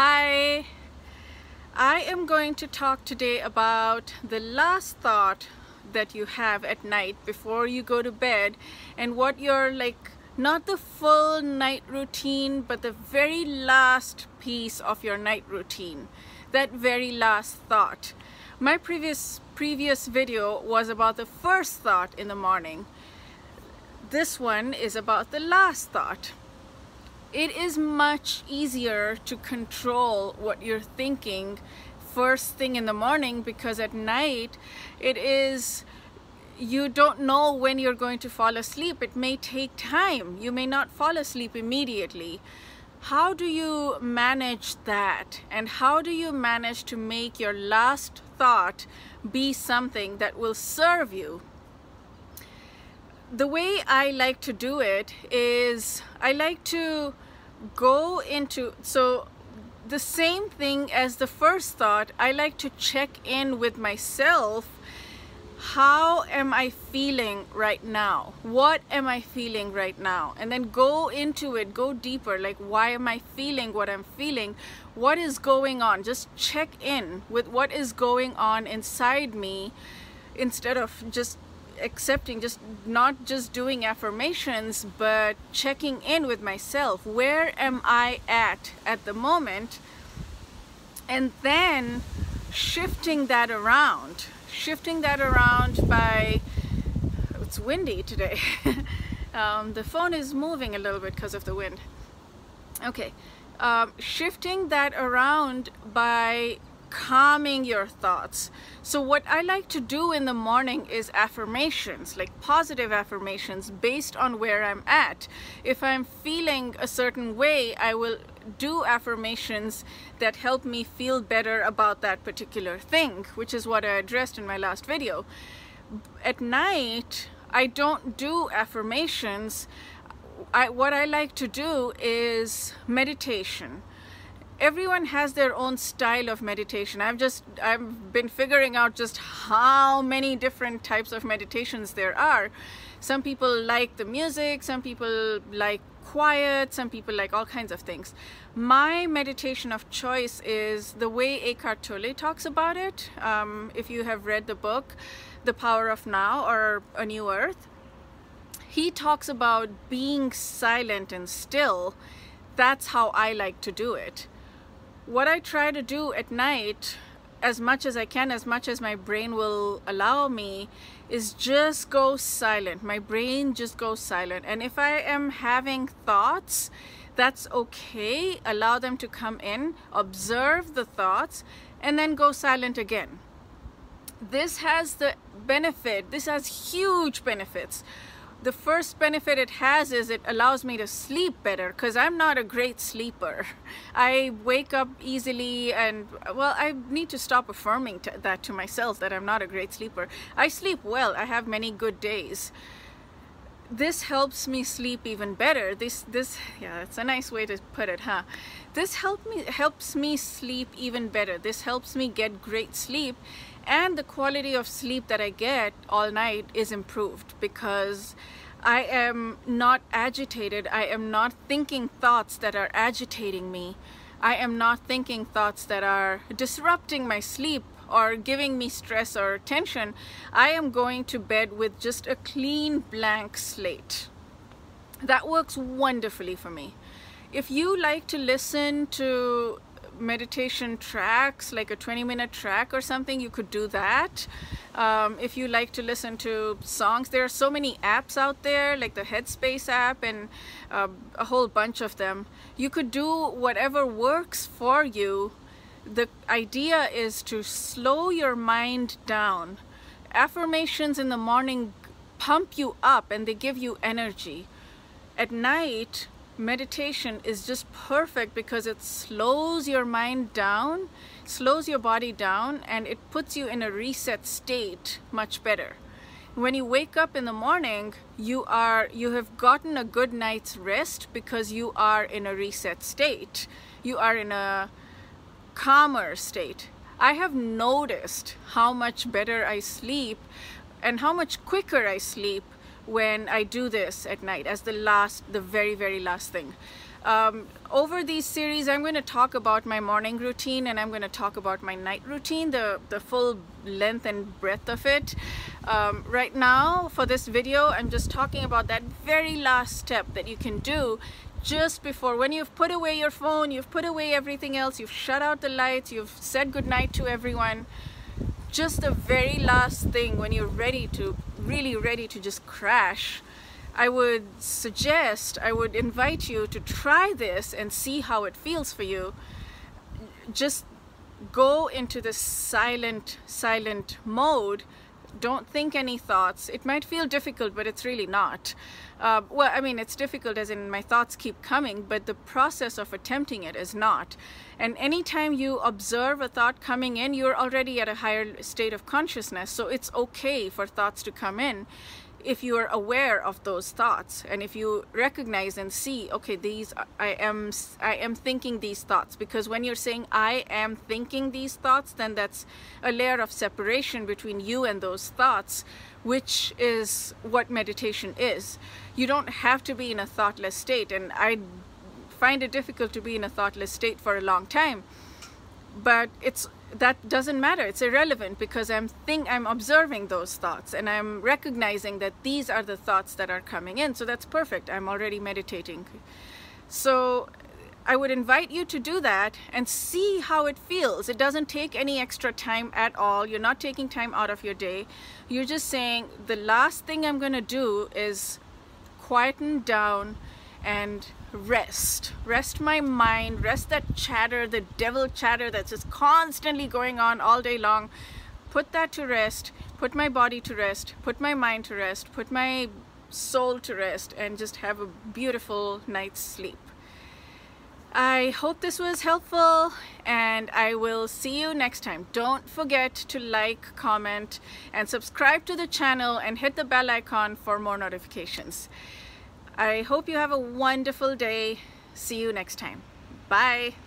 Hi, I am going to talk today about the last thought that you have at night before you go to bed and what your like not the full night routine but the very last piece of your night routine that very last thought. My previous previous video was about the first thought in the morning. This one is about the last thought it is much easier to control what you're thinking first thing in the morning because at night it is you don't know when you're going to fall asleep. It may take time. You may not fall asleep immediately. How do you manage that? And how do you manage to make your last thought be something that will serve you the way I like to do it is I like to go into so the same thing as the first thought I like to check in with myself how am I feeling right now? What am I feeling right now? And then go into it go deeper like why am I feeling what I'm feeling? What is going on? Just check in with what is going on inside me instead of just accepting just not just doing affirmations but checking in with myself. Where am I at at the moment? And then shifting that around. Shifting that around by it's windy today. Um, the phone is moving a little bit because of the wind. Okay um, shifting that around by calming your thoughts. So what I like to do in the morning is affirmations, like positive affirmations based on where I'm at. If I'm feeling a certain way, I will do affirmations that help me feel better about that particular thing, which is what I addressed in my last video. At night, I don't do affirmations. I, what I like to do is meditation everyone has their own style of meditation. I've just i've been figuring out just how many different types of meditations there are. Some people like the music some people like quiet some people like all kinds of things. My meditation of choice is the way Eckhart Tolle talks about it. Um, if you have read the book the power of now or a new earth he talks about being silent and still. That's how I like to do it what I try to do at night as much as I can, as much as my brain will allow me, is just go silent. My brain just goes silent. And if I am having thoughts, that's okay. Allow them to come in, observe the thoughts, and then go silent again. This has the benefit, this has huge benefits the first benefit it has is it allows me to sleep better because I'm not a great sleeper. I wake up easily and well I need to stop affirming to that to myself that I'm not a great sleeper. I sleep well. I have many good days. This helps me sleep even better. This this yeah, it's a nice way to put it, huh? This help me helps me sleep even better. This helps me get great sleep and the quality of sleep that I get all night is improved because I am not agitated. I am not thinking thoughts that are agitating me. I am not thinking thoughts that are disrupting my sleep or giving me stress or tension. I am going to bed with just a clean blank slate. That works wonderfully for me. If you like to listen to meditation tracks like a 20 minute track or something you could do that um, if you like to listen to songs there are so many apps out there like the headspace app and uh, a whole bunch of them you could do whatever works for you the idea is to slow your mind down affirmations in the morning pump you up and they give you energy at night meditation is just perfect because it slows your mind down, slows your body down, and it puts you in a reset state much better. When you wake up in the morning, you are you have gotten a good night's rest because you are in a reset state. You are in a calmer state. I have noticed how much better I sleep and how much quicker I sleep when I do this at night as the last, the very, very last thing. Um, over these series, I'm going to talk about my morning routine and I'm going to talk about my night routine, the, the full length and breadth of it. Um, right now, for this video, I'm just talking about that very last step that you can do just before when you've put away your phone you've put away everything else you've shut out the lights you've said goodnight to everyone just the very last thing when you're ready to really ready to just crash I would suggest, I would invite you to try this and see how it feels for you. Just go into the silent, silent mode. Don't think any thoughts. It might feel difficult, but it's really not. Uh, well, I mean, it's difficult as in my thoughts keep coming, but the process of attempting it is not. And anytime you observe a thought coming in, you're already at a higher state of consciousness. So it's okay for thoughts to come in if you are aware of those thoughts and if you recognize and see okay these i am i am thinking these thoughts. Because when you're saying i am thinking these thoughts then that's a layer of separation between you and those thoughts which is what meditation is. You don't have to be in a thoughtless state. And i find it difficult to be in a thoughtless state for a long time but it's that doesn't matter it's irrelevant because i'm think i'm observing those thoughts and i'm recognizing that these are the thoughts that are coming in so that's perfect i'm already meditating so I would invite you to do that and see how it feels. It doesn't take any extra time at all. You're not taking time out of your day. You're just saying the last thing I'm going to do is quieten down and rest. Rest my mind, rest that chatter, the devil chatter that's just constantly going on all day long. Put that to rest, put my body to rest, put my mind to rest, put my soul to rest, and just have a beautiful night's sleep. I hope this was helpful and I will see you next time. Don't forget to like, comment, and subscribe to the channel and hit the bell icon for more notifications. I hope you have a wonderful day. See you next time. Bye.